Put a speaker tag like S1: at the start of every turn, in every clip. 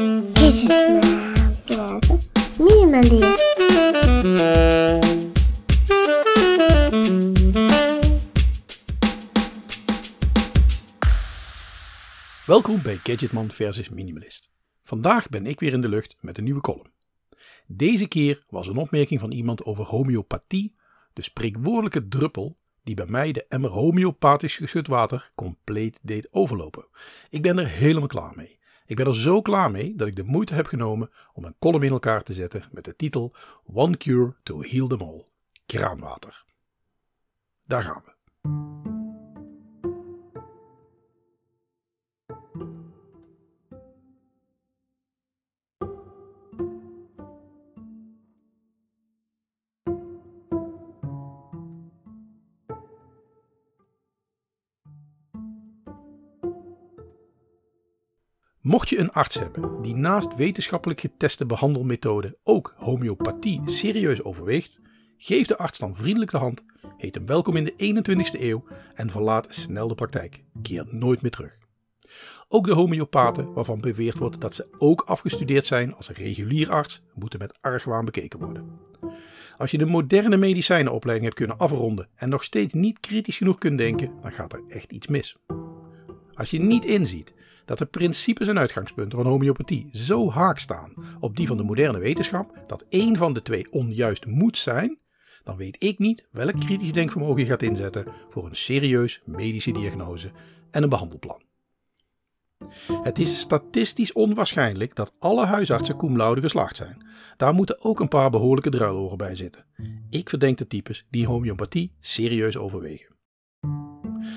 S1: Versus Minimalist.
S2: Welkom bij Gadgetman versus Minimalist. Vandaag ben ik weer in de lucht met een nieuwe column. Deze keer was een opmerking van iemand over homeopathie, de spreekwoordelijke druppel die bij mij de emmer homeopathisch geschud water compleet deed overlopen. Ik ben er helemaal klaar mee. Ik ben er zo klaar mee dat ik de moeite heb genomen om een column in elkaar te zetten met de titel One Cure to Heal Them All. Kraanwater. Daar gaan we. Mocht je een arts hebben die naast wetenschappelijk geteste behandelmethoden ook homeopathie serieus overweegt, geef de arts dan vriendelijk de hand, heet hem welkom in de 21ste eeuw en verlaat snel de praktijk. Keer nooit meer terug. Ook de homeopaten, waarvan beweerd wordt dat ze ook afgestudeerd zijn als regulier arts, moeten met argwaan bekeken worden. Als je de moderne medicijnenopleiding hebt kunnen afronden en nog steeds niet kritisch genoeg kunt denken, dan gaat er echt iets mis. Als je niet inziet dat de principes en uitgangspunten van homeopathie zo haak staan op die van de moderne wetenschap dat één van de twee onjuist moet zijn, dan weet ik niet welk kritisch denkvermogen je gaat inzetten voor een serieus medische diagnose en een behandelplan. Het is statistisch onwaarschijnlijk dat alle huisartsen cum laude geslaagd zijn. Daar moeten ook een paar behoorlijke druiloren bij zitten. Ik verdenk de types die homeopathie serieus overwegen.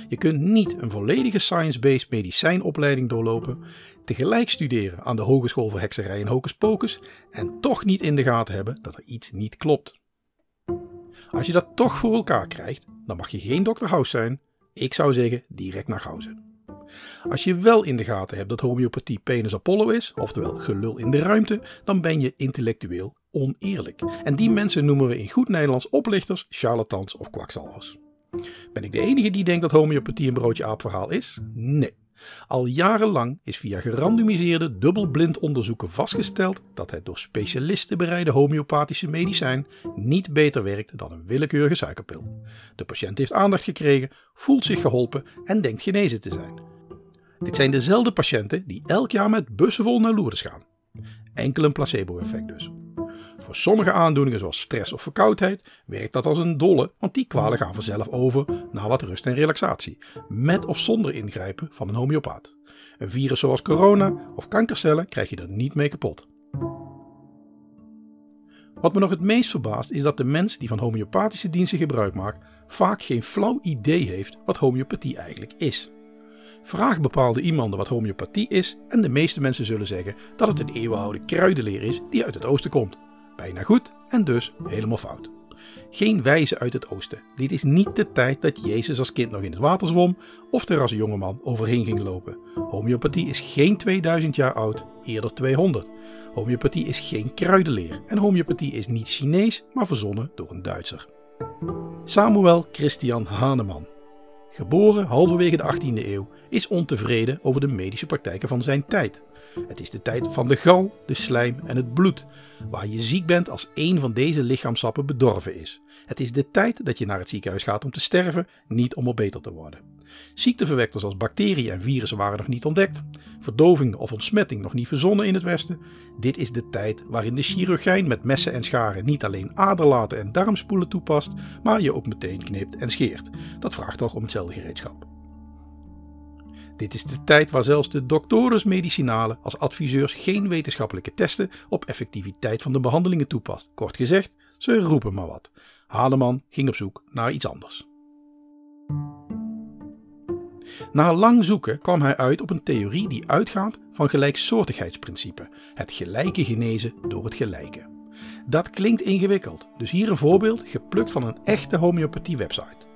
S2: Je kunt niet een volledige science-based medicijnopleiding doorlopen, tegelijk studeren aan de Hogeschool voor Hekserij en Hocus Pocus en toch niet in de gaten hebben dat er iets niet klopt. Als je dat toch voor elkaar krijgt, dan mag je geen Dr. House zijn. Ik zou zeggen direct naar House. Als je wel in de gaten hebt dat homeopathie penis Apollo is, oftewel gelul in de ruimte, dan ben je intellectueel oneerlijk. En die mensen noemen we in goed Nederlands oplichters, charlatans of kwakzalvers. Ben ik de enige die denkt dat homeopathie een broodje aapverhaal is? Nee. Al jarenlang is via gerandomiseerde dubbelblind onderzoeken vastgesteld dat het door specialisten bereide homeopathische medicijn niet beter werkt dan een willekeurige suikerpil. De patiënt heeft aandacht gekregen, voelt zich geholpen en denkt genezen te zijn. Dit zijn dezelfde patiënten die elk jaar met bussen vol naar Lourdes gaan. Enkel een placebo-effect dus. Voor sommige aandoeningen zoals stress of verkoudheid werkt dat als een dolle, want die kwalen gaan vanzelf over naar wat rust en relaxatie, met of zonder ingrijpen van een homeopaat. Een virus zoals corona of kankercellen krijg je er niet mee kapot. Wat me nog het meest verbaast is dat de mens die van homeopathische diensten gebruik maakt vaak geen flauw idee heeft wat homeopathie eigenlijk is. Vraag bepaalde iemanden wat homeopathie is en de meeste mensen zullen zeggen dat het een eeuwenoude kruidenleer is die uit het oosten komt. Bijna goed en dus helemaal fout. Geen wijze uit het oosten. Dit is niet de tijd dat Jezus als kind nog in het water zwom of er als jongeman overheen ging lopen. Homeopathie is geen 2000 jaar oud, eerder 200. Homeopathie is geen kruidenleer en homeopathie is niet Chinees, maar verzonnen door een Duitser. Samuel Christian Hahnemann, geboren halverwege de 18e eeuw, is ontevreden over de medische praktijken van zijn tijd. Het is de tijd van de gal, de slijm en het bloed, waar je ziek bent als één van deze lichaamsappen bedorven is. Het is de tijd dat je naar het ziekenhuis gaat om te sterven, niet om er beter te worden. Ziekteverwekkers als bacteriën en virussen waren nog niet ontdekt, verdoving of ontsmetting nog niet verzonnen in het Westen. Dit is de tijd waarin de chirurgijn met messen en scharen niet alleen aderlaten en darmspoelen toepast, maar je ook meteen knipt en scheert. Dat vraagt toch om hetzelfde gereedschap. Dit is de tijd waar zelfs de doctores medicinale als adviseurs geen wetenschappelijke testen op effectiviteit van de behandelingen toepast. Kort gezegd, ze roepen maar wat. Haleman ging op zoek naar iets anders. Na lang zoeken kwam hij uit op een theorie die uitgaat van gelijksoortigheidsprincipe, het gelijke genezen door het gelijke. Dat klinkt ingewikkeld, dus hier een voorbeeld geplukt van een echte homeopathie website.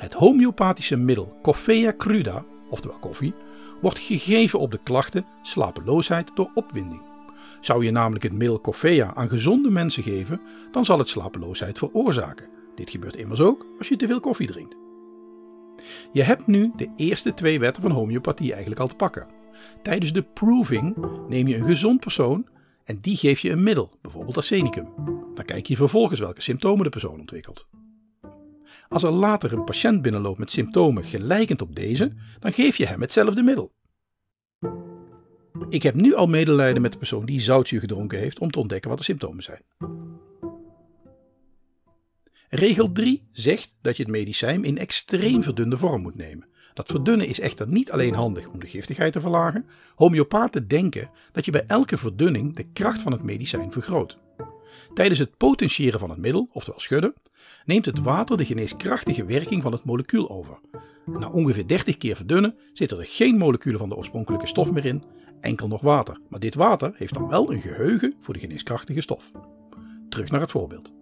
S2: Het homeopathische middel Coffea cruda, oftewel koffie, wordt gegeven op de klachten slapeloosheid door opwinding. Zou je namelijk het middel Coffea aan gezonde mensen geven, dan zal het slapeloosheid veroorzaken. Dit gebeurt immers ook als je te veel koffie drinkt. Je hebt nu de eerste twee wetten van homeopathie eigenlijk al te pakken. Tijdens de proving neem je een gezond persoon en die geef je een middel, bijvoorbeeld arsenicum. Dan kijk je vervolgens welke symptomen de persoon ontwikkelt. Als er later een patiënt binnenloopt met symptomen gelijkend op deze, dan geef je hem hetzelfde middel. Ik heb nu al medelijden met de persoon die zoutzuur gedronken heeft om te ontdekken wat de symptomen zijn. Regel 3 zegt dat je het medicijn in extreem verdunde vorm moet nemen. Dat verdunnen is echter niet alleen handig om de giftigheid te verlagen. Homeopaten denken dat je bij elke verdunning de kracht van het medicijn vergroot. Tijdens het potentiëren van het middel, oftewel schudden, neemt het water de geneeskrachtige werking van het molecuul over. Na ongeveer 30 keer verdunnen zitten er geen moleculen van de oorspronkelijke stof meer in, enkel nog water. Maar dit water heeft dan wel een geheugen voor de geneeskrachtige stof. Terug naar het voorbeeld.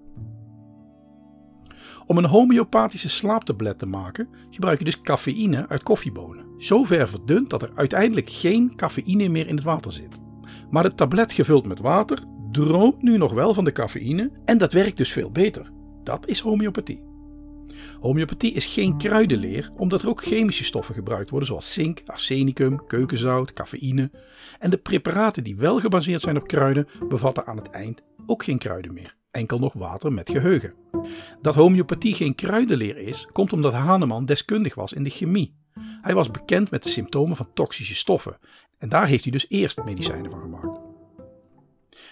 S2: Om een homeopathische slaaptablet te maken gebruik je dus cafeïne uit koffiebonen. Zo ver verdund dat er uiteindelijk geen cafeïne meer in het water zit. Maar het tablet gevuld met water droomt nu nog wel van de cafeïne en dat werkt dus veel beter. Dat is homeopathie. Homeopathie is geen kruidenleer, omdat er ook chemische stoffen gebruikt worden, zoals zink, arsenicum, keukenzout, cafeïne. En de preparaten die wel gebaseerd zijn op kruiden, bevatten aan het eind ook geen kruiden meer, enkel nog water met geheugen. Dat homeopathie geen kruidenleer is, komt omdat Hahnemann deskundig was in de chemie. Hij was bekend met de symptomen van toxische stoffen en daar heeft hij dus eerst medicijnen van gemaakt.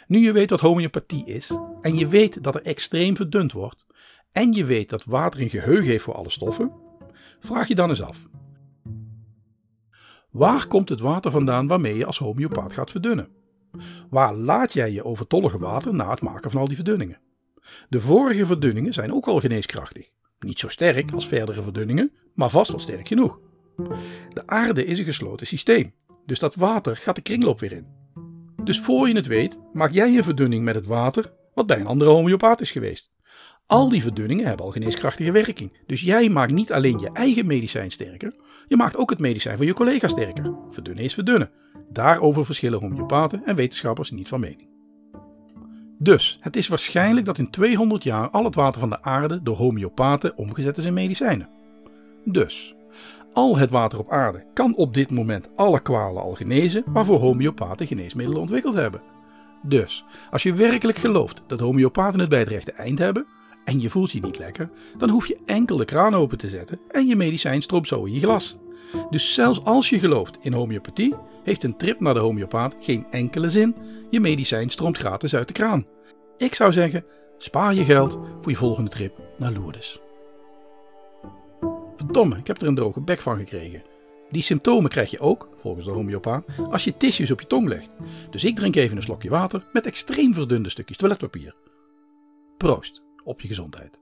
S2: Nu je weet wat homeopathie is en je weet dat er extreem verdund wordt en je weet dat water een geheugen heeft voor alle stoffen, vraag je dan eens af. Waar komt het water vandaan waarmee je als homeopaat gaat verdunnen? Waar laat jij je overtollige water na het maken van al die verdunningen? De vorige verdunningen zijn ook al geneeskrachtig. Niet zo sterk als verdere verdunningen, maar vast wel sterk genoeg. De aarde is een gesloten systeem, dus dat water gaat de kringloop weer in. Dus voor je het weet, maak jij een verdunning met het water wat bij een andere homeopaat is geweest. Al die verdunningen hebben al geneeskrachtige werking. Dus jij maakt niet alleen je eigen medicijn sterker, je maakt ook het medicijn van je collega sterker. Verdunnen is verdunnen. Daarover verschillen homeopaten en wetenschappers niet van mening. Dus het is waarschijnlijk dat in 200 jaar al het water van de aarde door homeopaten omgezet is in medicijnen. Dus, al het water op aarde kan op dit moment alle kwalen al genezen waarvoor homeopaten geneesmiddelen ontwikkeld hebben. Dus, als je werkelijk gelooft dat homeopaten het bij het rechte eind hebben en je voelt je niet lekker, dan hoef je enkel de kraan open te zetten en je medicijn stroomt zo in je glas. Dus zelfs als je gelooft in homeopathie, heeft een trip naar de homeopaat geen enkele zin. Je medicijn stroomt gratis uit de kraan. Ik zou zeggen, spaar je geld voor je volgende trip naar Lourdes. Verdomme, ik heb er een droge bek van gekregen. Die symptomen krijg je ook, volgens de homeopaat, als je tissues op je tong legt. Dus ik drink even een slokje water met extreem verdunde stukjes toiletpapier. Proost op je gezondheid.